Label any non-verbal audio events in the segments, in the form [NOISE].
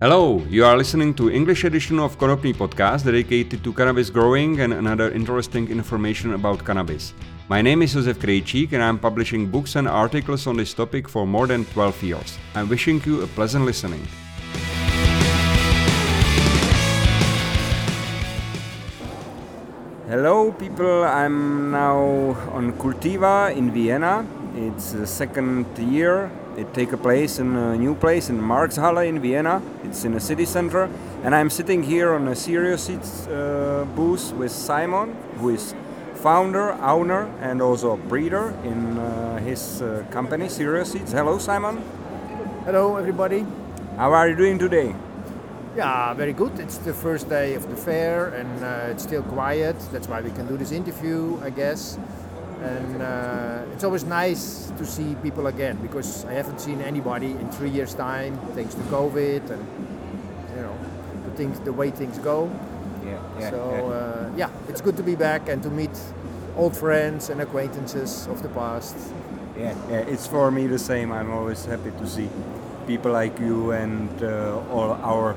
Hello, you are listening to English edition of Konopný podcast dedicated to cannabis growing and another interesting information about cannabis. My name is Josef Krejčík and I'm publishing books and articles on this topic for more than 12 years. I'm wishing you a pleasant listening. Hello people, I'm now on Cultiva in Vienna. It's the second year. It take a place in a new place in Marxhalle in Vienna. It's in a city center. And I'm sitting here on a Serious Seeds uh, booth with Simon, who is founder, owner, and also breeder in uh, his uh, company, Serious Seeds. Hello, Simon. Hello, everybody. How are you doing today? Yeah, very good. It's the first day of the fair and uh, it's still quiet. That's why we can do this interview, I guess. And uh, it's always nice to see people again because I haven't seen anybody in three years' time thanks to COVID and you know the things, the way things go. Yeah, yeah. so yeah. uh, yeah, it's good to be back and to meet old friends and acquaintances of the past. Yeah, yeah, it's for me the same. I'm always happy to see people like you and uh, all our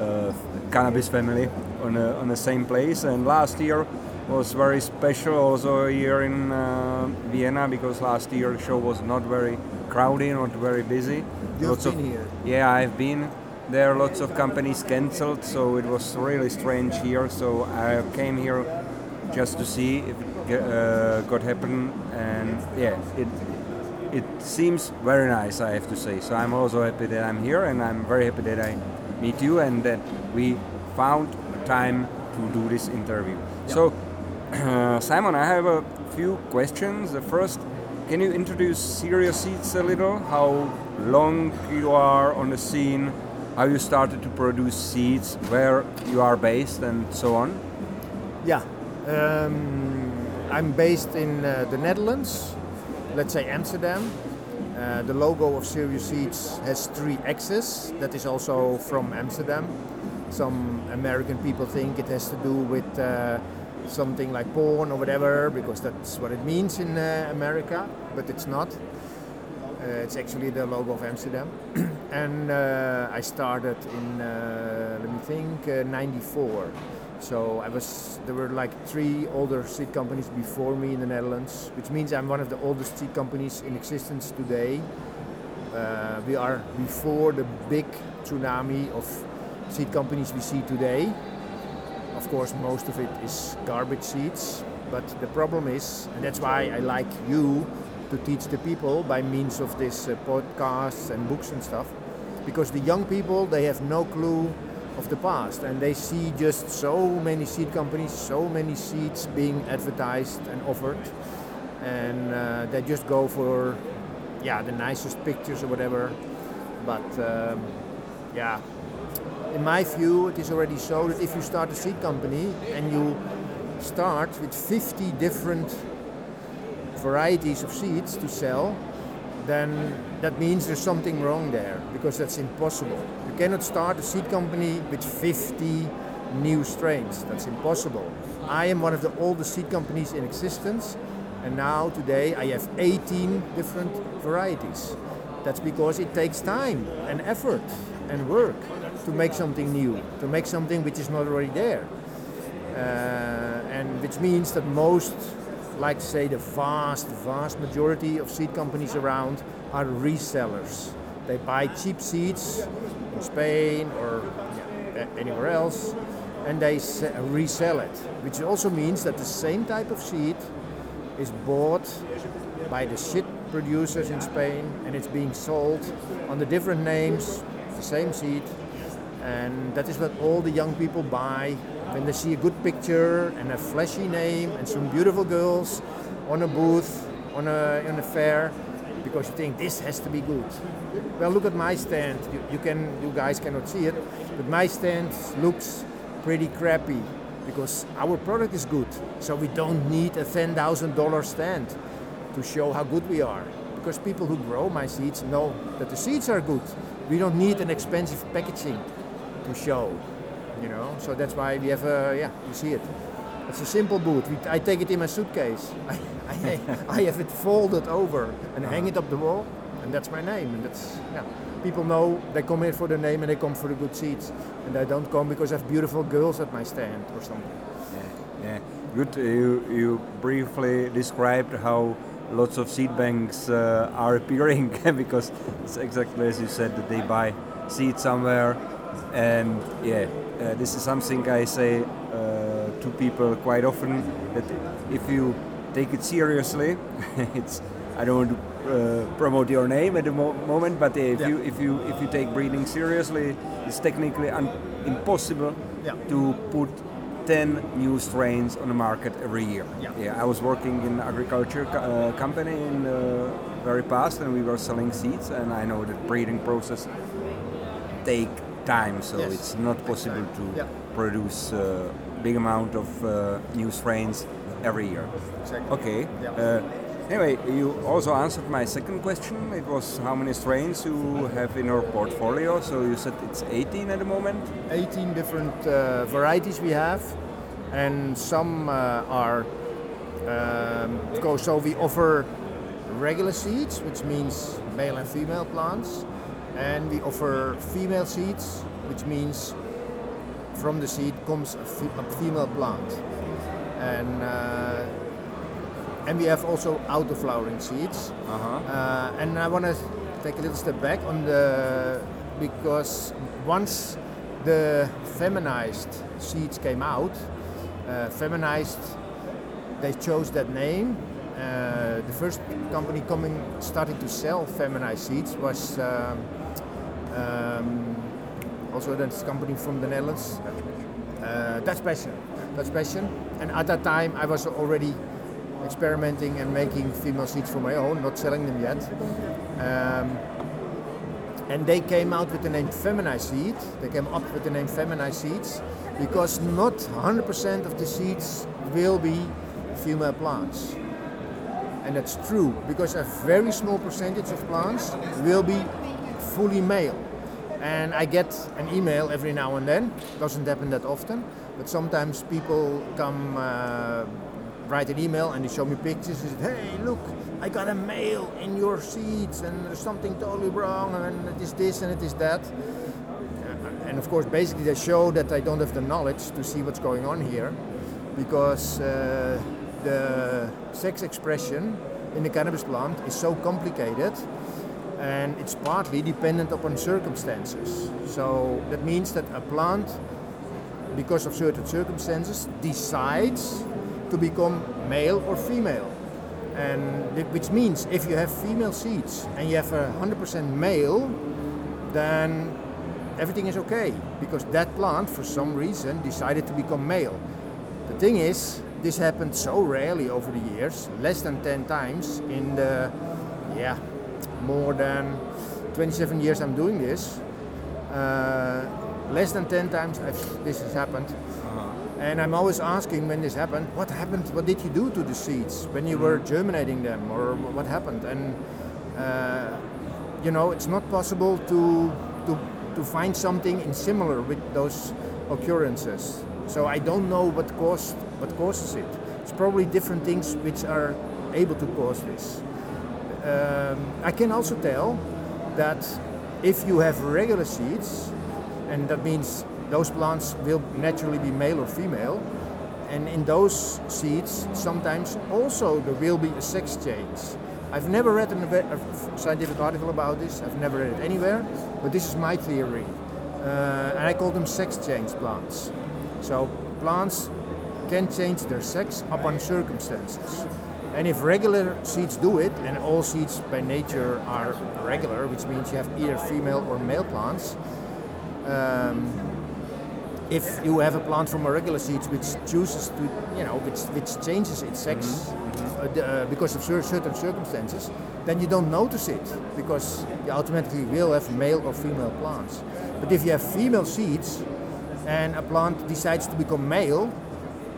uh, cannabis family on, a, on the same place. And last year was very special, also here in uh, Vienna, because last year the show was not very crowded, not very busy. You've Lots been of, here. Yeah, I've been there. Lots of companies cancelled, so it was really strange here. So I came here just to see if it uh, got happen, and yeah, it it seems very nice. I have to say. So I'm also happy that I'm here, and I'm very happy that I meet you and that we found time to do this interview. So, [CLEARS THROAT] Simon, I have a few questions. The first, can you introduce Serious Seeds a little? How long you are on the scene? How you started to produce seeds? Where you are based, and so on? Yeah, um, I'm based in uh, the Netherlands, let's say Amsterdam. Uh, the logo of Serious Seeds has three X's. That is also from Amsterdam. Some American people think it has to do with uh, something like porn or whatever, because that's what it means in uh, America, but it's not. Uh, it's actually the logo of Amsterdam. [CLEARS THROAT] and uh, I started in, uh, let me think, '94. So I was there were like three older seed companies before me in the Netherlands, which means I'm one of the oldest seed companies in existence today. Uh, we are before the big tsunami of seed companies we see today. Of course, most of it is garbage seeds, but the problem is, and that's why I like you to teach the people by means of this uh, podcasts and books and stuff, because the young people they have no clue of the past and they see just so many seed companies so many seeds being advertised and offered and uh, they just go for yeah the nicest pictures or whatever but um, yeah in my view it is already so that if you start a seed company and you start with 50 different varieties of seeds to sell then that means there's something wrong there because that's impossible. You cannot start a seed company with 50 new strains. That's impossible. I am one of the oldest seed companies in existence, and now today I have 18 different varieties. That's because it takes time and effort and work to make something new, to make something which is not already there. Uh, and which means that most like say the vast, vast majority of seed companies around are resellers. They buy cheap seeds in Spain or anywhere else and they resell it, which also means that the same type of seed is bought by the seed producers in Spain and it's being sold under different names, the same seed. And that is what all the young people buy when they see a good picture and a flashy name and some beautiful girls on a booth, on a, on a fair, because you think this has to be good. Well, look at my stand. You, you can, you guys cannot see it, but my stand looks pretty crappy because our product is good. So we don't need a ten thousand dollar stand to show how good we are. Because people who grow my seeds know that the seeds are good. We don't need an expensive packaging to show you know. So that's why we have a yeah, you see it. It's a simple boot. We, I take it in my suitcase. [LAUGHS] I, I, I have it folded over and hang it up the wall, and that's my name, and that's yeah. People know they come here for the name and they come for the good seats, and they don't come because I have beautiful girls at my stand or something. Yeah, yeah. good. You you briefly described how lots of seat banks uh, are appearing [LAUGHS] because it's exactly as you said that they buy seats somewhere, and yeah, uh, this is something I say uh, to people quite often that if you take it seriously, [LAUGHS] it's I don't want to uh, promote your name at the mo moment, but if yeah. you if you if you take breeding seriously, it's technically impossible yeah. to put 10 new strains on the market every year. Yeah, yeah I was working in agriculture co uh, company in the very past, and we were selling seeds, and I know that breeding process take time, so yes. it's not possible to yeah. produce a big amount of uh, new strains every year. Exactly. Okay. Yeah. Uh, Anyway, you also answered my second question. It was how many strains you have in your portfolio. So you said it's 18 at the moment? 18 different uh, varieties we have, and some uh, are. Um, so we offer regular seeds, which means male and female plants, and we offer female seeds, which means from the seed comes a, female plant. And uh, and we have also auto flowering seeds. Uh-huh. Uh, and I want to take a little step back on the because once the feminized seeds came out, uh, feminized, they chose that name. Uh, the first company coming starting to sell feminized seeds was um, um, also this company from the Netherlands, uh, Dutch Passion. Dutch Passion, and at that time I was already experimenting and making female seeds for my own, not selling them yet. Um, and they came out with the name Feminized Seed. They came up with the name Feminized Seeds because not 100% of the seeds will be female plants. And that's true because a very small percentage of plants will be fully male. And I get an email every now and then. Doesn't happen that often, but sometimes people come uh, write an email and they show me pictures and say, hey, look, I got a male in your seeds and there's something totally wrong and it is this and it is that. And of course, basically, they show that I don't have the knowledge to see what's going on here because uh, the sex expression in the cannabis plant is so complicated and it's partly dependent upon circumstances. So that means that a plant, because of certain circumstances, decides to become male or female. And which means if you have female seeds and you have a 100% male, then everything is okay because that plant for some reason decided to become male. The thing is, this happened so rarely over the years, less than 10 times in the, yeah, more than 27 years I'm doing this. Uh, less than 10 times this has happened. And I'm always asking when this happened, what happened? What did you do to the seeds when you were germinating them, or what happened? And uh, you know, it's not possible to to to find something in similar with those occurrences. So I don't know what caused what causes it. It's probably different things which are able to cause this. Um, I can also tell that if you have regular seeds, and that means those plants will naturally be male or female. And in those seeds, sometimes also there will be a sex change. I've never read a scientific article about this, I've never read it anywhere, but this is my theory. Uh, and I call them sex change plants. So plants can change their sex upon circumstances. And if regular seeds do it, and all seeds by nature are regular, which means you have either female or male plants, um, if you have a plant from a regular seed which chooses to, you know, which, which changes its sex mm-hmm. uh, uh, because of certain circumstances, then you don't notice it because you automatically will have male or female plants. But if you have female seeds and a plant decides to become male,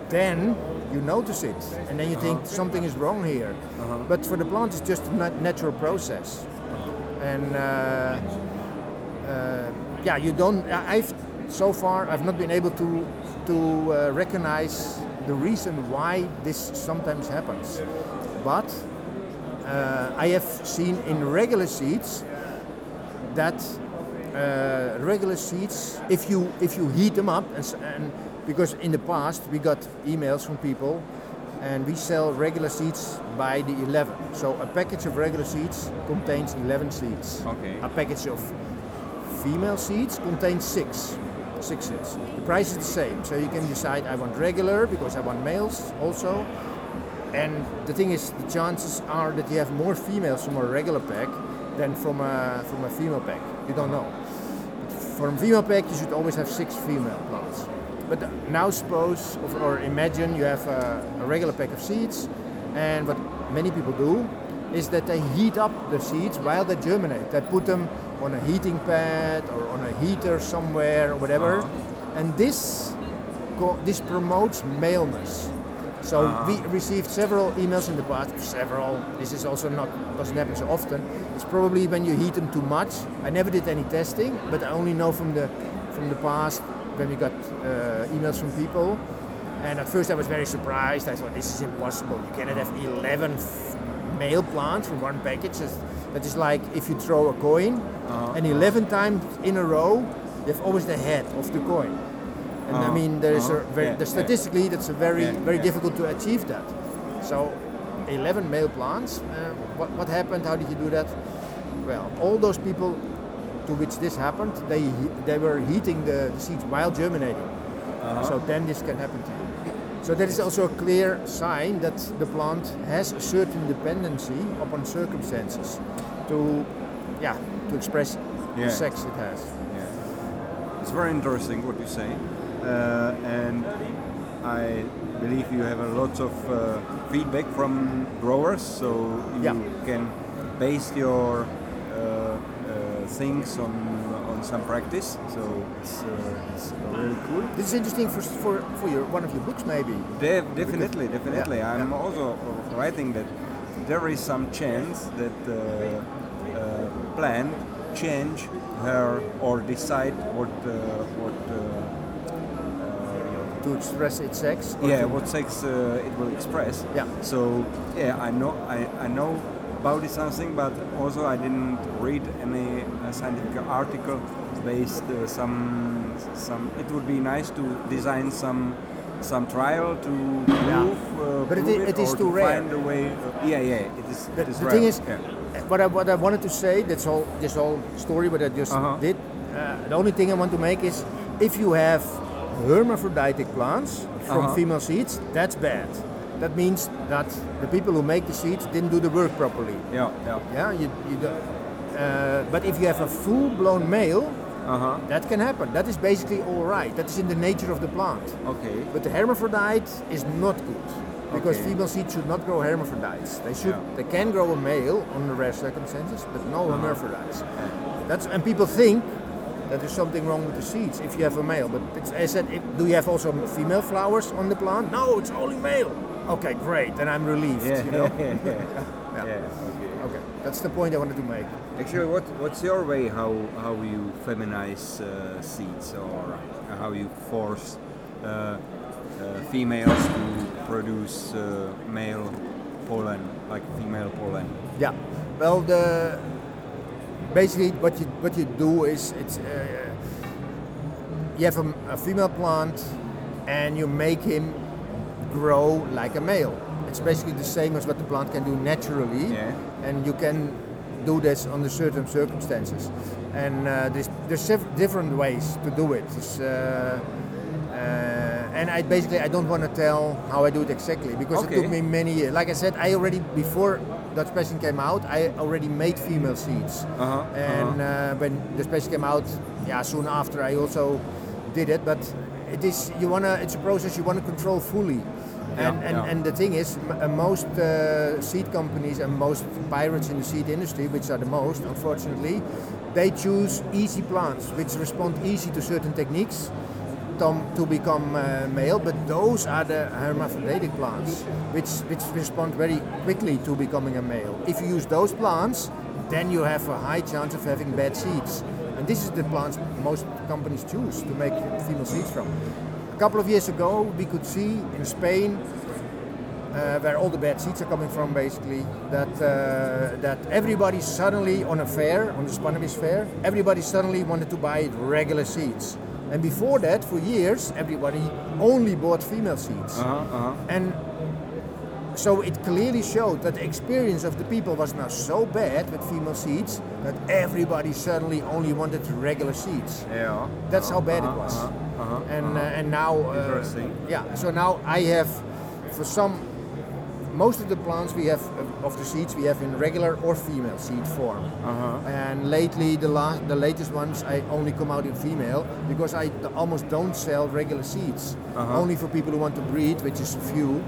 then you notice it and then you think uh-huh. something is wrong here. Uh-huh. But for the plant, it's just a natural process. And uh, uh, yeah, you don't. I've so far I've not been able to to uh, recognize the reason why this sometimes happens. But uh, I have seen in regular seeds that uh, regular seeds, if you if you heat them up, and, and because in the past we got emails from people, and we sell regular seeds by the 11. So a package of regular seeds contains 11 seeds. Okay. A package of female seeds contains six, six seeds. The price is the same, so you can decide I want regular because I want males also. And the thing is, the chances are that you have more females from a regular pack than from a from a female pack. You don't know. But from female pack, you should always have six female plants. But now suppose or, imagine you have a, a regular pack of seeds, and what many people do is that they heat up the seeds while they germinate. They put them on a heating pad or on a heater somewhere or whatever, uh-huh. and this this promotes maleness. So uh-huh. we received several emails in the past. Several. This is also not doesn't happen so often. It's probably when you heat them too much. I never did any testing, but I only know from the from the past when we got uh, emails from people. And at first I was very surprised. I thought this is impossible. You cannot have 11 f- male plants from one package. That's- like if you throw a coin, and 11 times in a row, you have always the head of the coin. And I Uh-huh, mean, there is a uh-huh, very, yeah, the yeah. statistically that's a very Yeah, very yeah. difficult to achieve that. So, 11 male plants. Uh, what what happened? How did you do that? Well, all those people to which this happened, they they were heating the, the seeds while germinating. Uh-huh. So then this can happen to you. So that is also a clear sign that the plant has a certain dependency upon circumstances to, yeah, to express Yeah. the sex it has. Yeah. It's very interesting what you say, uh, and I believe you have a lot of uh, feedback from growers, so you Yeah. can base your things on on some practice. So it's, uh, it's really cool. This is interesting for, for, for your, one of your books, maybe. De- definitely, definitely. yeah, I'm yeah. also writing that there is some chance that uh, uh, plant change her or decide what uh, what uh, To express its sex. yeah what sex uh, it will express. Yeah. So yeah, I know I, I know about it something, but also I didn't read any uh, scientific article based uh, some some. It would be nice to design some some trial to prove. Uh, But it prove it is or too to rare. Find a way. uh, yeah, yeah. It is. The, it is the rare. thing is, yeah. what I what I wanted to say, that's all. This whole story, what I just Uh-huh. did. Uh, the only thing I want to make is, if you have hermaphroditic plants from Uh-huh. female seeds, that's bad. That means that the people who make the seeds didn't do the work properly. yeah, yeah. Yeah, you, you uh, but if you have a full-blown male, Uh huh. that can happen. That is basically all right. That is in the nature of the plant. Okay. But the hermaphrodite is not good because Okay. female seeds should not grow hermaphrodites. They should. Yeah. They can grow a male under rare circumstances, but no Uh-huh. hermaphrodites. That's and people think that there's something wrong with the seeds if you have a male. But it's, I said, if, do you have also female flowers on the plant? No, it's only male. Okay, great. Then I'm relieved. Yeah, You know? [LAUGHS] yeah, yeah. Okay. Okay, that's the point I wanted to make. Actually, what what's your way how how you feminize uh, seeds or how you force uh, uh, females to produce uh, male pollen like female pollen? Yeah. Well, the basically what you what you do is it's uh, you have a, a female plant and you make him grow like a male. It's basically the same as what the plant can do naturally, Yeah. and you can do this under certain circumstances. And uh, there's there's different ways to do it. Uh, uh, and I basically I don't want to tell how I do it exactly because Okay. it took me many years. Like I said, I already before Dutch Passion came out, I already made female seeds. Uh-huh, And uh, when Dutch Passion came out, yeah, soon after I also did it. But it is you wanna it's a process you wanna control fully. And, Yeah, and, yeah. and the thing is, m- uh, most uh, seed companies and most pirates in the seed industry, which are the most, unfortunately, they choose easy plants which respond easy to certain techniques to become uh, male, but those are the hermaphroditic plants, which, which respond very quickly to becoming a male. If you use those plants, then you have a high chance of having bad seeds. And this is the plants most companies choose to make female seeds from. A couple of years ago, we could see in Spain uh, where all the bad seeds are coming from, basically. That uh, that everybody suddenly on a fair, on the Spannabis fair, everybody suddenly wanted to buy regular seeds. And before that, for years, everybody only bought female seeds. Uh-huh, uh-huh. And so it clearly showed that the experience of the people was now so bad with female seeds that everybody suddenly only wanted regular seeds. Yeah. That's how bad it Uh-huh, was. uh-huh, uh-huh, And uh-huh. uh, and now uh, Interesting. yeah. So now I have for some most of the plants we have uh, of the seeds we have in regular or female seed form. Uh-huh. And lately the last the latest ones I only come out in female because I almost don't sell regular seeds. Uh-huh. Only for people who want to breed, which is few.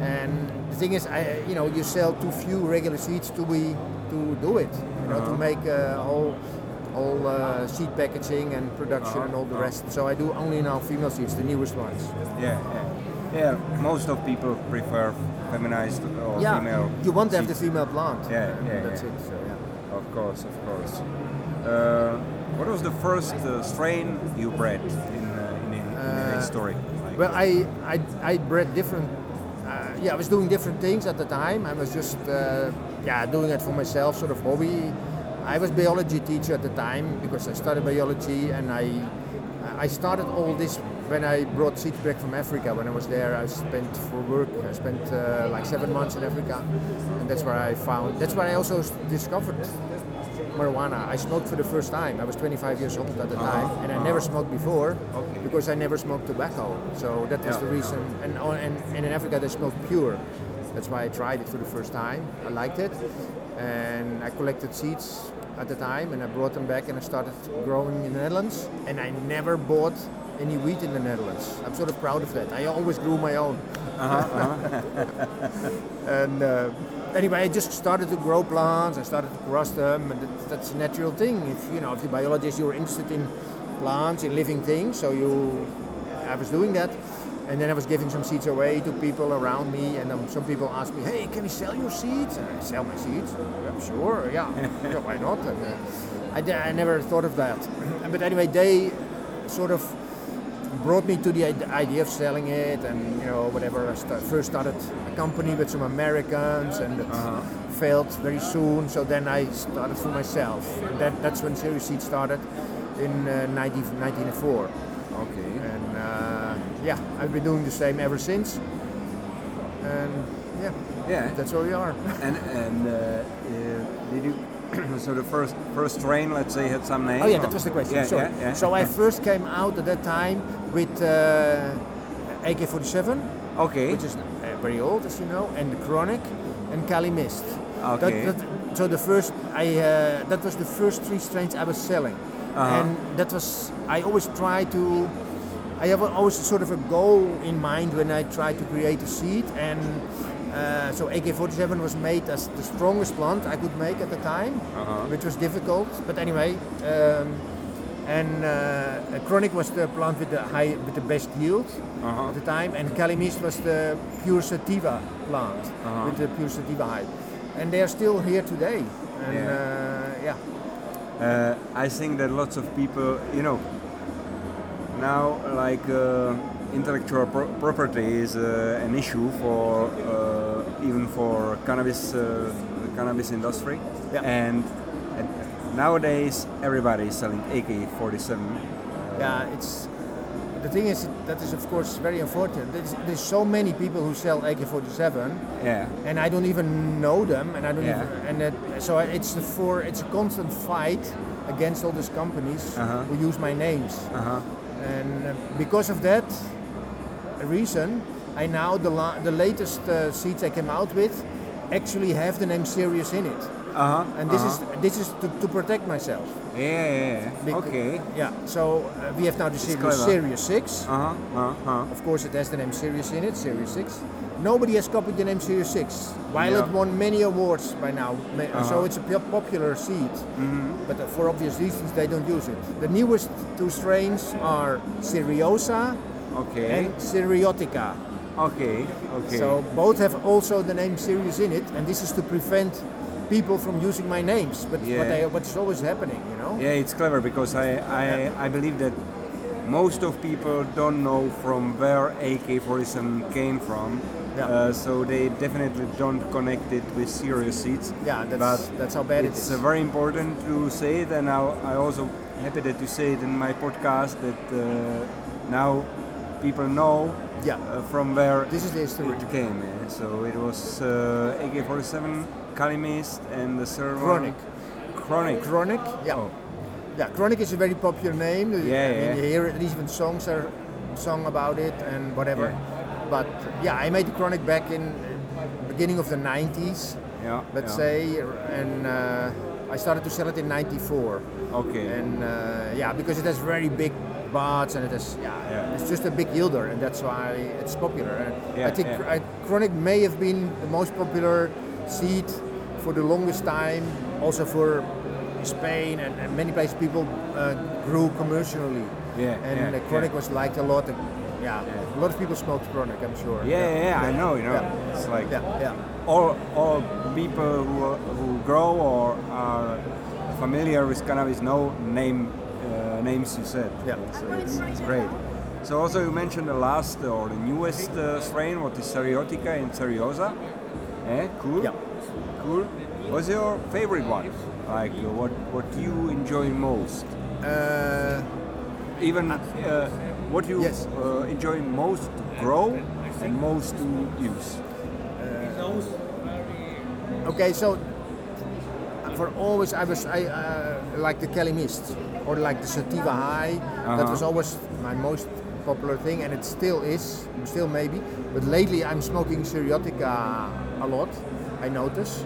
And the thing is, I you know you sell too few regular seeds to be to do it. You know to Uh-huh. make uh, whole whole uh, seed packaging and production and all the Uh-huh. rest. So I do only now female seeds, the newest ones. Yeah, yeah. Yeah, most of people prefer feminized or yeah, female. you want to have the female plant. Yeah, yeah, that's yeah. it. So yeah. Of course, of course. Uh, what was the first uh, strain you bred in uh, in, in, in history? Like, Well, I, I, I bred different. Yeah, I was doing different things at the time. I was just uh, yeah doing it for myself, sort of hobby. I was biology teacher at the time because I studied biology, and I I started all this when I brought seeds back from Africa. When I was there, I spent for work. I spent uh, like seven months in Africa, and that's where I found. That's where I also discovered marijuana. I smoked for the first time. I was 25 years old at the Uh-huh, time, and I never smoked before Okay. Because I never smoked tobacco. So that was Yeah. the reason. And, and and in Africa they smoke pure. That's why I tried it for the first time. I liked it, and I collected seeds at the time, and I brought them back, and I started growing in the Netherlands. And I never bought any wheat in the Netherlands. I'm sort of proud of that. I always grew my own. [LAUGHS] and uh, anyway, I just started to grow plants. I started to cross them, and that, that's a natural thing. If you know, if you're a biologist, you're interested in plants, in living things. So you, I was doing that, and then I was giving some seeds away to people around me, and um, some people asked me, "Hey, can we sell your seeds?" And I sell my seeds. I'm sure, yeah, [LAUGHS] yeah why not? And, uh, I, d- I never thought of that, [CLEARS THROAT] but anyway, they sort of brought me to the idea of selling it and you know whatever I first started a company with some Americans and it failed very soon so then I started for myself and that, that's when Serious Seed started in uh, 19, 1904 okay. and uh, yeah I've been doing the same ever since and yeah Yeah. that's where we are [LAUGHS] And and uh, uh, did you? [CLEARS THROAT] so the first first strain, let's say, had some name. Oh yeah, or- that was the question. Yeah, Sorry. yeah, yeah. So I first came out at that time with uh, AK-47, okay. which is uh, very old, as you know, and the Chronic and Kali Mist. Okay. That, that, so the first, I uh, that was the first three strains I was selling, Uh-huh. and that was I always try to. I have always sort of a goal in mind when I try to create a seed, and uh, so AK-47 was made as the strongest plant I could make at the time, Uh-huh. which was difficult. But anyway, um, and uh, Chronic was the plant with the high, with the best yield Uh-huh. at the time, and Kali Mist was the pure sativa plant Uh-huh. with the pure sativa hype, and they are still here today. And Yeah. uh, yeah, Uh, I think that lots of people, you know, now like uh, intellectual pro- property is uh, an issue for uh, even for cannabis uh, the cannabis industry, Yeah. and, and nowadays everybody is selling AK-47. Uh, yeah, it's the thing is that is of course very unfortunate. There's, there's so many people who sell AK-47, yeah, and I don't even know them, and I don't Yeah. even, and that, so it's the for it's a constant fight against all these companies Uh-huh. who use my names. uh-huh. And uh, because of that reason, I now the la- the latest uh, seeds I came out with actually have the name Serious in it, Uh-huh. and this uh-huh. is this is to, to protect myself. yeah, yeah, yeah. Bec- okay. Yeah. So uh, we have now the Serious. Serious Six. Uh-huh. Uh-huh. Of course, it has the name Serious in it, Serious Six. Nobody has copied the name Serious Six, while Yeah. it won many awards by now. So Uh-huh. it's a popular seed. Mhm. But uh, for obvious reasons, they don't use it. The newest two strains are Seriosa Okay. and Seriotica. okay. Okay. So both have also the name Serious in it, and this is to prevent people from using my names. But Yeah. what, they, what's always happening, you know? Yeah, it's clever because I, I, I believe that most of people don't know from where AK-47 came from. Yeah. Uh, so they definitely don't connect it with Serious Seeds. Yeah, that's that's how bad it it's uh, very important to say it, and I, I also happy that you say it in my podcast that uh, now people know Yeah. uh, from where This is the history. it came. Yeah. So it was uh, AK-47, Kali Mist, and the third Chronic. Chronic. Chronic. Yeah. Oh. Yeah, Chronic is a very popular name. Yeah, I mean, yeah. You hear it, even songs are sung about it and whatever. But yeah, I made the Chronic back in beginning of the 90s, Yeah. let's yeah. say, and uh, I started to sell it in 94. Okay. And uh, yeah, because it has very big bars and it has, yeah, Yeah. it's just a big yielder and that's why it's popular. And Yeah, I think yeah. I, Chronic may have been the most popular seed for the longest time, also for Spain and, and many places people uh, grew commercially. Yeah, And yeah, uh, Chronic was liked a lot. And, yeah, a lot of people smoked Chronic, I'm sure. Yeah, yeah, I know, you know. It's like Yeah, yeah. all all people who, who grow or are familiar with cannabis know name uh, names you said. Yeah. So it's, it's great. So also you mentioned the last or the newest uh, strain, what is Seriotica and Seriosa. Eh, cool. Yeah. Cool. What's your favorite one? Like uh, what what you enjoy most? Uh, Even uh, what you Yes. uh, enjoy most to grow and most to use. Okay, so for always I was I uh, like the Kali Mist or like the Sativa High. That Uh-huh. was always my most popular thing, and it still is, still maybe. But lately I'm smoking Seriotica a lot. I notice.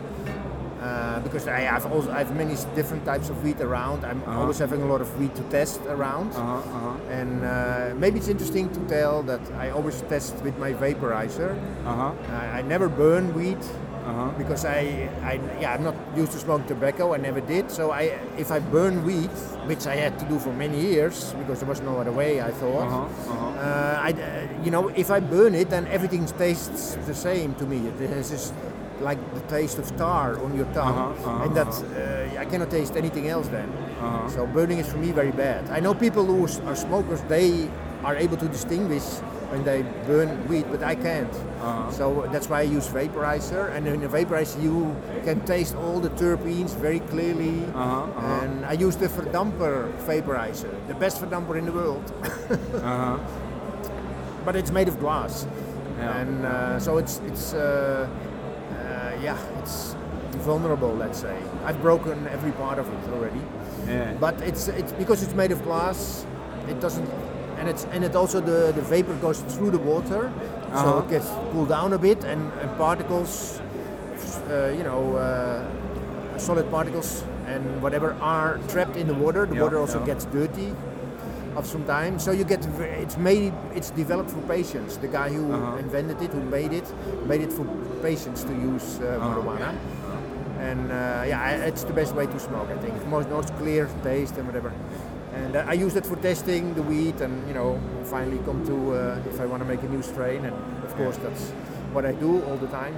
Uh, because I have also I have many different types of weed around. I'm Uh-huh. always having a lot of weed to test around, Uh-huh, uh-huh. and uh, maybe it's interesting to tell that I always test with my vaporizer. Uh-huh. I, I never burn weed Uh-huh. because I, I yeah I'm not used to smoking tobacco. I never did. So I if I burn weed, which I had to do for many years because there was no other way. I thought. Uh-huh, uh-huh. Uh, I, uh, you know, if I burn it, then everything tastes the same to me. It has this, like the taste of tar on your tongue, Uh-huh, and that uh, I cannot taste anything else then. Uh-huh. So burning is for me very bad. I know people who are smokers; they are able to distinguish when they burn weed, but I can't. Uh-huh. So that's why I use vaporizer, and in a vaporizer you can taste all the terpenes very clearly. Uh-huh, uh-huh. And I use the Verdamper vaporizer, the best Verdamper in the world. [LAUGHS] Uh-huh. but it's made of glass, Yeah. and uh, so it's it's uh, uh, yeah it's vulnerable. Let's say I've broken every part of it already, Yeah. but it's it's because it's made of glass. It doesn't, and it's and it also the the vapor goes through the water, so Uh-huh. it gets cooled down a bit, and, and particles, uh, you know. Uh, solid particles and whatever are trapped in the water. The Yeah, water also yeah. gets dirty of some time. So you get it's made it's developed for patients. The guy who Uh-huh. invented it, who made it, made it for patients to use uh, Uh-huh. marijuana. And uh, yeah, it's the best way to smoke. I think most most clear taste and whatever. And uh, I use it for testing the weed, and you know, finally come to uh, if I want to make a new strain. And of course, that's what I do all the time.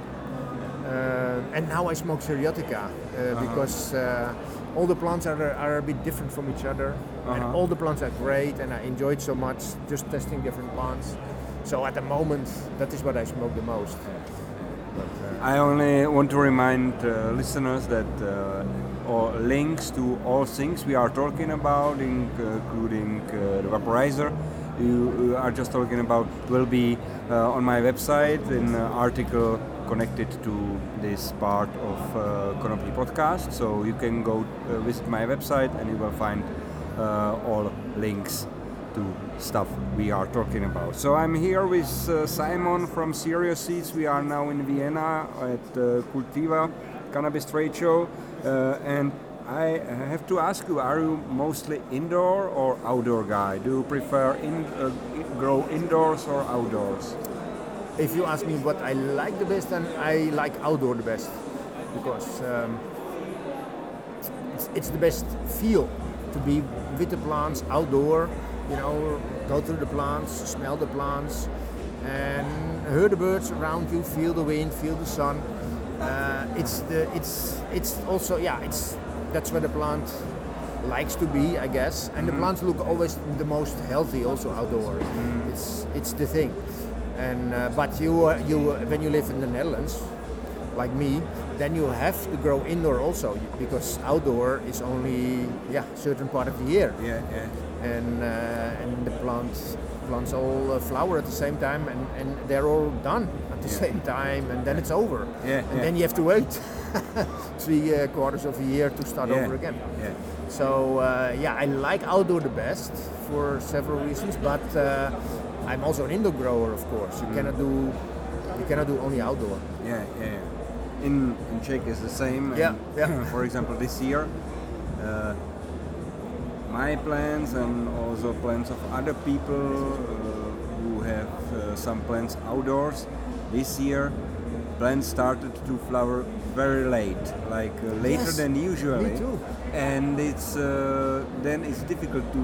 Uh, and now I smoke Seriotica uh, because uh, all the plants are, are a bit different from each other, and Uh-huh. all the plants are great, and I enjoyed so much just testing different plants. So at the moment, that is what I smoke the most. Uh, I only want to remind uh, listeners that uh, links to all things we are talking about, including uh, the vaporizer, you, are just talking about, will be uh, on my website in an article connected to this part of uh, podcast. So you can go uh, visit my website and you will find uh, all links to stuff we are talking about. So I'm here with uh, Simon from Serious Seeds. We are now in Vienna at uh, Cultiva Cannabis Trade Show, uh, and I have to ask you: Are you mostly indoor or outdoor guy? Do you prefer in, uh, grow indoors or outdoors? if you ask me what I like the best, then I like outdoor the best because um, it's, it's the best feel to be with the plants outdoor. You know, go through the plants, smell the plants, and hear the birds around you, feel the wind, feel the sun. Uh, it's the it's it's also yeah it's that's where the plant likes to be, I guess. And the plants look always the most healthy also outdoor. It's it's the thing. And uh, but you uh, you when you live in the Netherlands, like me, then you have to grow indoor also because outdoor is only yeah certain part of the year. Yeah, yeah. And uh, and the plants plants all uh, flower at the same time and, and they're all done at the Yeah. same time and then it's over. Yeah, And yeah. then you have to wait [LAUGHS] three uh, quarters of a year to start Yeah, over again. Yeah. So uh, yeah, I like outdoor the best for several reasons, but uh, I'm also an indoor grower, of course. Mm. You cannot do you cannot do only outdoor. Yeah, yeah. yeah. In in Czech is the same. Yeah, yeah. [LAUGHS] For example, this year, uh, my plans and also plans of other people uh, who have uh, some plants outdoors. This year, plants started to flower very late, like uh, later Yes, than usually. me too. And it's uh, then it's difficult to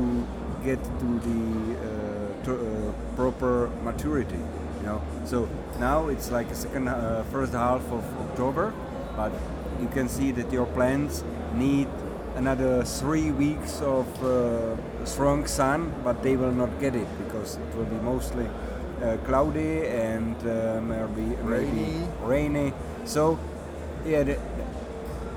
get to the uh, to, uh, proper maturity. You know, so now it's like a second, uh, first half of October, but you can see that your plants need another three weeks of uh, strong sun, but they will not get it because it will be mostly uh, cloudy and uh, maybe maybe Rainy. rainy. So yeah, the,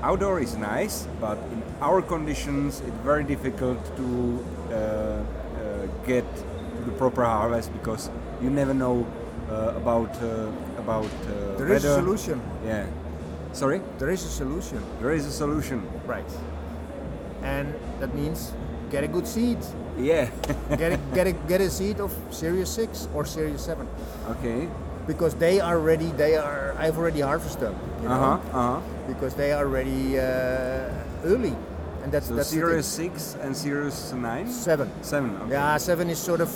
outdoor is nice, but in our conditions it's very difficult to uh, uh, get to the proper harvest because you never know uh, about uh, about uh, There is a weather. solution. Yeah. Sorry. There is a solution. There is a solution. Right. And that means get a good seed. Yeah. [LAUGHS] Get a, get a, [LAUGHS] get a seed of Serious 6 or Serious 7 okay. because they are ready. They are. I've already harvested them. You Uh huh. Uh huh. Because they are ready uh, early, and that's So that's Serious six and Serious nine. seven. Seven. Okay. Yeah, seven is sort of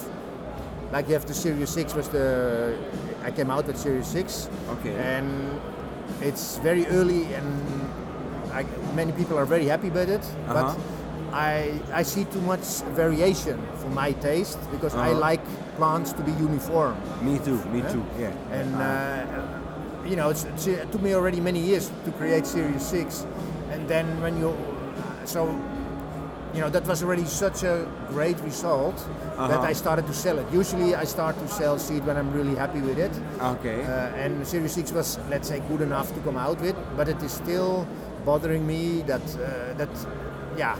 like you have the Serious Six was the I came out with Serious Six. Okay. And it's very early, and I, many people are very happy with it. Uh-huh. But I I see too much variation for my taste because I Uh-huh. like plants to be uniform. Me too. Me Yeah. too. Yeah. And Uh, uh, you know, it's, it's, it took me already many years to create Serious Six, and then when you, so, you know, that was already such a great result that Uh-huh. I started to sell it. Usually, I start to sell seed when I'm really happy with it, okay. uh, and Serious Six was, let's say, good enough to come out with, but it is still bothering me that uh, that, yeah.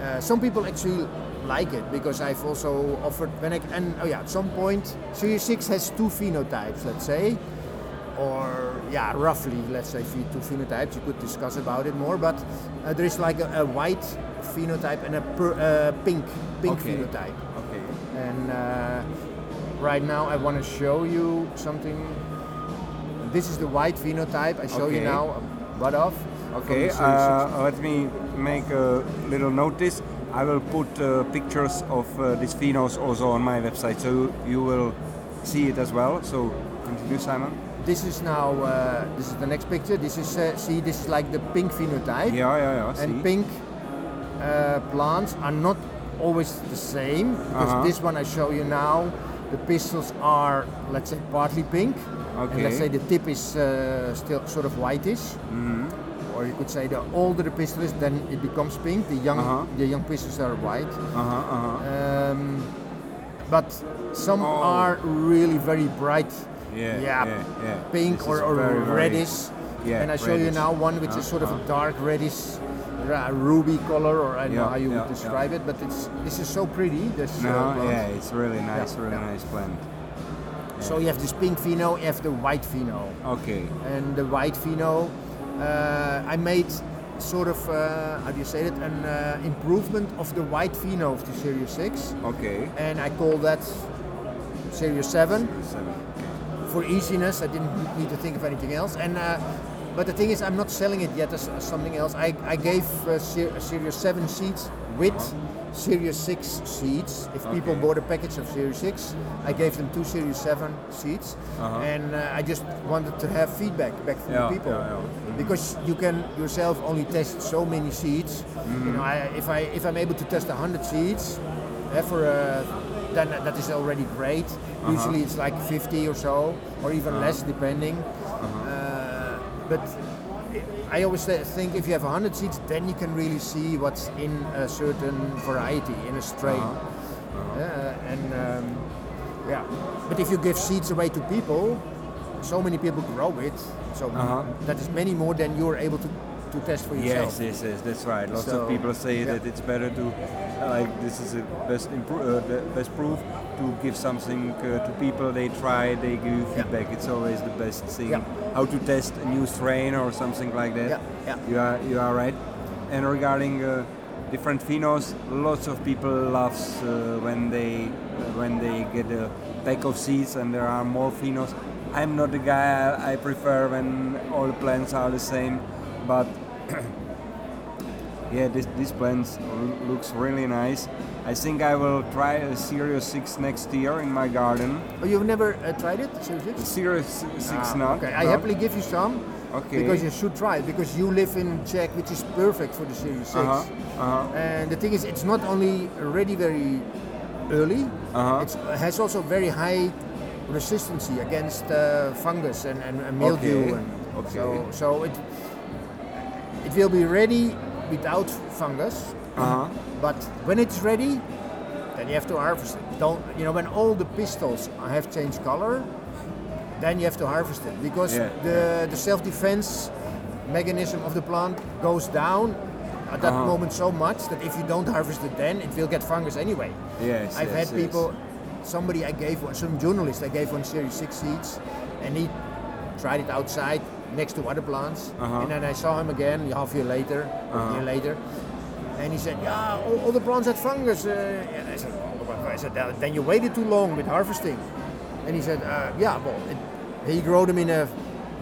Uh, some people actually like it because I've also offered when I and oh yeah at some point Serious Six has two phenotypes let's say or yeah roughly let's say two phenotypes you could discuss about it more but uh, there is like a, a white phenotype and a per, uh, pink pink Okay. phenotype okay. and uh, right now I want to show you something this is the white phenotype I show you now butt off Okay, the Serious Six. uh, let me make a little notice. I will put uh, pictures of uh, these phenos also on my website, so you will see it as well. So continue, Simon. This is now uh, this is the next picture. This is uh, see this is like the pink phenotype, Yeah, yeah, yeah. and see. pink uh, plants are not always the same because Uh-huh. this one I show you now, the pistils are let's say partly pink, and let's say the tip is uh, still sort of whitish. Mhm. Or you could say the older the pistil is, then it becomes pink. The young, Uh-huh. the young pistils are white. Uh-huh, uh-huh. Um, but some Oh. are really very bright Yeah, yeah, yeah, yeah. pink This or, or very, very- reddish. Yeah, and I show you now one which is sort of a dark reddish, ruby color, or I don't know how you yeah, would describe it. But it's this is so pretty. This uh, No, plant. yeah, it's really nice, Yeah, really yeah. nice plant. So you have this pink pheno, you have the white pheno, Okay. and the white pheno. Uh, I made sort of uh, how do you say it? An uh, improvement of the white pheno of the Serious Six, Okay. and I call that Serious Seven. Seven. for easiness. I didn't need to think of anything else. And uh, but the thing is, I'm not selling it yet as, as something else. I, I gave uh, Ser- Serious Seven seats with Serious Six seeds. If people bought a package of Serious Six, I gave them two Serious Seven seeds, Uh-huh. and uh, I just wanted to have feedback back from Yeah, the people yeah, yeah. because you can yourself only test so many seeds. Mm-hmm. You know, I, if I if I'm able to test hundred seeds, uh, for uh, then that is already great. Uh-huh. Usually it's like 50 or so, or even less depending. Uh-huh. Uh, but I always th- think if you have 100 seeds, then you can really see what's in a certain variety, in a strain. Uh-huh. Uh, and um, Yeah, but if you give seeds away to people, so many people grow it. So Uh-huh. that is many more than you're able to, to test for yourself. Yes, yes, yes, that's right. Lots So, of people say yeah. that it's better to, like, this is the best, impro- uh, the best proof to give something uh, to people. They try, they give you Yeah. feedback. It's always the best thing. Yeah. How to test a new strain or something like that. Yeah, yeah. You are, you are right. And regarding uh, different phenos, lots of people loves uh, when they when they get a pack of seeds and there are more phenos. I'm not the guy. I, I prefer when all plants are the same, but [COUGHS] yeah, this this plants l- looks really nice. I think I will try a Serious Six next year in my garden. Oh, you've never uh, tried it? Serious Six? Serious Six Ah, not. Okay, I not. happily give you some. Okay. Because you should try it because you live in Czech, which is perfect for the Serious 6. Uh-huh, uh-huh. And the thing is, it's not only ready very early, it's- it has also very high resistance against uh, fungus and, and, and mildew. Okay, And okay. So, so it, it will be ready without fungus, Uh-huh. but when it's ready, then you have to harvest it. Don't you know when all the pistils have changed color, then you have to harvest it because Yeah. the the self-defense mechanism of the plant goes down at that Uh-huh. moment so much that if you don't harvest it then it will get fungus anyway. Yes. I've yes, had yes. people, somebody I gave one, some journalist I gave one Serious Six seeds, and he tried it outside next to other plants, Uh-huh. and then I saw him again a half year later, a Uh-huh. year later, and he said, "Yeah, all, all the plants had fungus." Uh, and I said, "All the plants." I said, "Then- "Then you waited too long with harvesting." And he said, uh, "Yeah, well, it, he grew them in a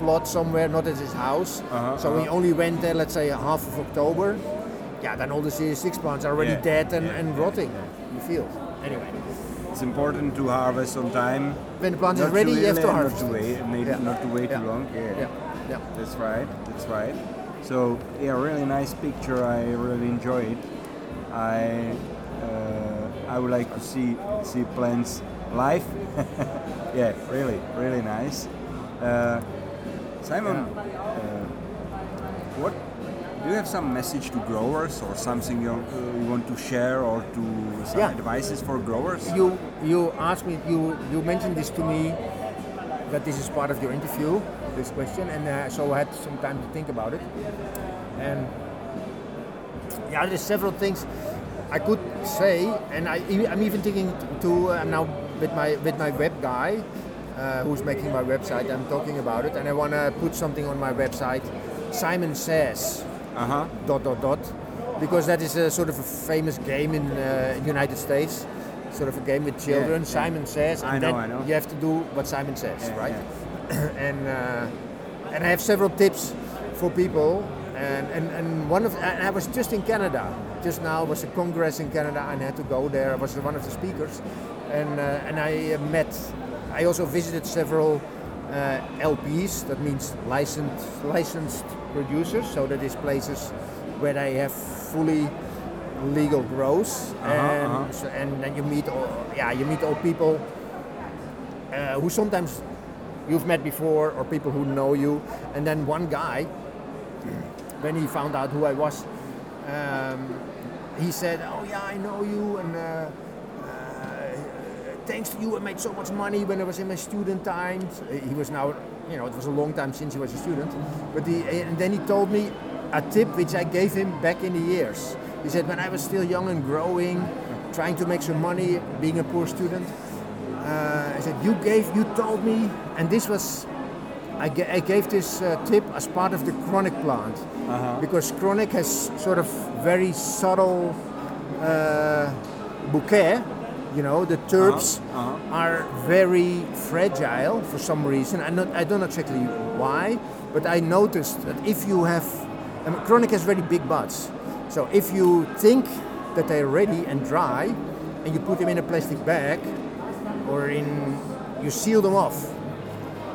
plot somewhere, not at his house, Uh-huh, so he uh-huh. only went there, let's say, half of October." Yeah, then all the Serious 6 plants are already Yeah, dead and, yeah, and rotting in the field. Anyway, It's important to harvest on time. when the plant is Not ready, too you have to harvest. Not to wait, maybe Yeah. not to wait too long. Yeah. Yeah. That's right. That's right. So yeah, really nice picture. I really enjoy it. I uh, I would like to see see plants live. [LAUGHS] yeah, really, really nice. Uh, Simon, uh, what do you have some message to growers or something you, uh, you want to share or to some Yeah. advices for growers? You you asked me you you mentioned this to me that this is part of your interview this question and uh, so I had some time to think about it. And yeah there's several things I could say and I, am even thinking to uh, I'm now with my with my web guy uh, who's making my website. I'm talking about it and I want to put something on my website Simon says. Uh huh. dot dot dot. Because that is a sort of a famous game in uh, United States. Sort of a game with children. yeah. Simon says and I know, then I know. you have to do what Simon says Yeah, right [COUGHS] and uh, and I have several tips for people. And, and, and one of and I was just in Canada. Just now was a congress in Canada and I had to go there. I was one of the speakers. And uh, and I met I also visited several uh, LPs that means licensed licensed producers. So that is places where they have fully legal grows. And uh-huh. so, and then you meet all yeah you meet all people uh, who sometimes you've met before or people who know you. And then one guy when he found out who I was um, he said oh yeah I know you and uh, uh, thanks to you I made so much money when I was in my student times. He was now you know it was a long time since he was a student. But he, and then he told me a tip which I gave him back in the years. He said when I was still young and growing trying to make some money being a poor student uh, I said, you gave, you told me, and this was, I, gave this uh, tip as part of the chronic plant, Uh-huh. because chronic has sort of very subtle uh, bouquet. You know, the terps uh-huh. are very fragile for some reason. I not, I don't know exactly why, but I noticed that if you have, I mean, chronic has very big buds. So if you think that they're ready and dry, and you put them in a plastic bag, or in you seal them off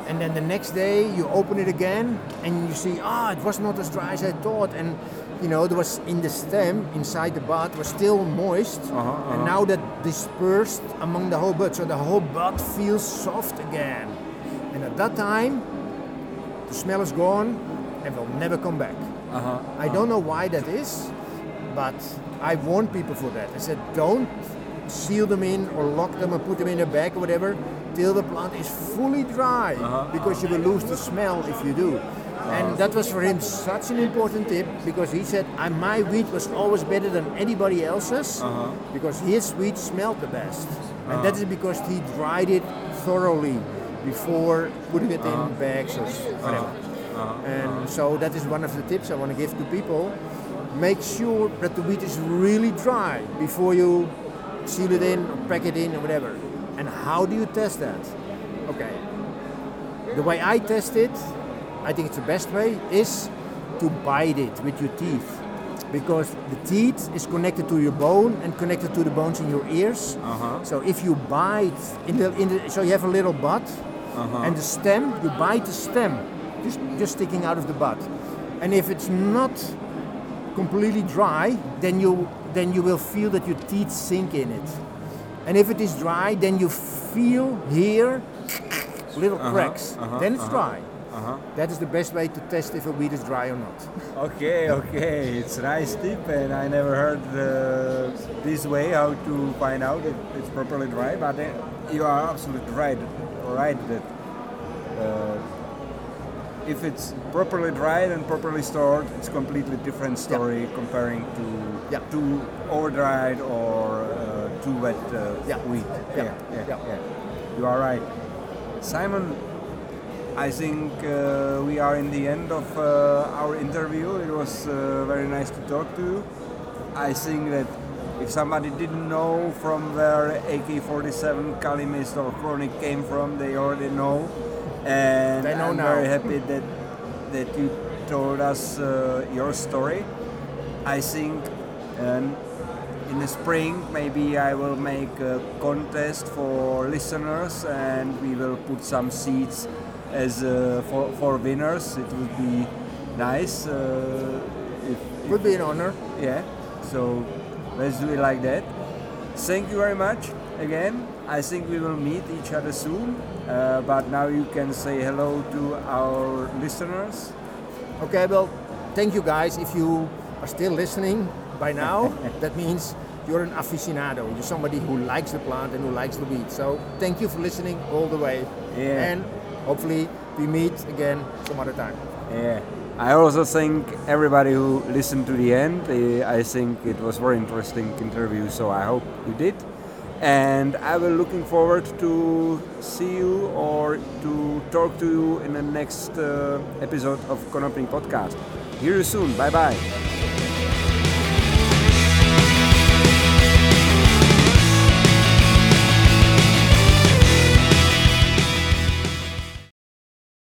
and then the next day you open it again and you see ah it was not as dry as i thought and you know there was in the stem inside the bud was still moist Uh-huh, and uh-huh. now that dispersed among the whole bud so the whole bud feels soft again and at that time the smell is gone and will never come back Uh-huh. I don't know why that is, but I warn people for that. I said, don't seal them in or lock them and put them in a bag or whatever till the plant is fully dry Uh-huh. because you will lose the smell if you do. And that was for him such an important tip because he said, "I- My wheat was always better than anybody else's Uh-huh. because his wheat smelled the best. And that is because he dried it thoroughly before putting it Uh-huh. in bags or s- whatever. And so that is one of the tips I want to give to people. Make sure that the wheat is really dry before you seal it in or pack it in or whatever. And how do you test that? Okay. The way I test it, I think it's the best way, is to bite it with your teeth. Because the teeth is connected to your bone and connected to the bones in your ears. Uh-huh. So if you bite in the, in the so you have a little butt and the stem, you bite the stem, just just sticking out of the butt. And if it's not completely dry, then you then you will feel that your teeth sink in it. And if it is dry, then you feel here little cracks. uh-huh, then it's uh-huh, dry. Uh-huh. That is the best way to test if a wheat is dry or not. Okay, okay, it's nice tip, and I never heard uh, this way how to find out if it's properly dry. But uh, you are absolutely right, right that uh, if it's properly dried and properly stored, it's completely different story comparing to Yeah. too over dried or uh, too wet uh, Yeah. wheat. Yeah. yeah, Yeah. yeah. You are right, Simon. I think uh, we are in the end of uh, our interview. It was uh, very nice to talk to you. I think that if somebody didn't know from where AK-47 Kali Mist or Chronic came from, they already know. And They know I'm now. very happy that that you told us uh, your story. I think um, in the spring maybe I will make a contest for listeners and we will put some seats as uh, for, for winners. It would be nice uh, if, if Would be an honor. yeah. So let's do it like that. Thank you very much again. I think we will meet each other soon. Uh, but now you can say hello to our listeners. Okay, well, thank you guys. If you are still listening by now, that means you're an aficionado. You're somebody who likes the plant and who likes the weed. So thank you for listening all the way. Yeah. And hopefully we meet again some other time. Yeah. I also thank everybody who listened to the end. I think it was very interesting interview, so I hope you did. And I will looking forward to see you or to talk to you in the next uh, episode of Conoping Podcast. Hear you soon. Bye bye.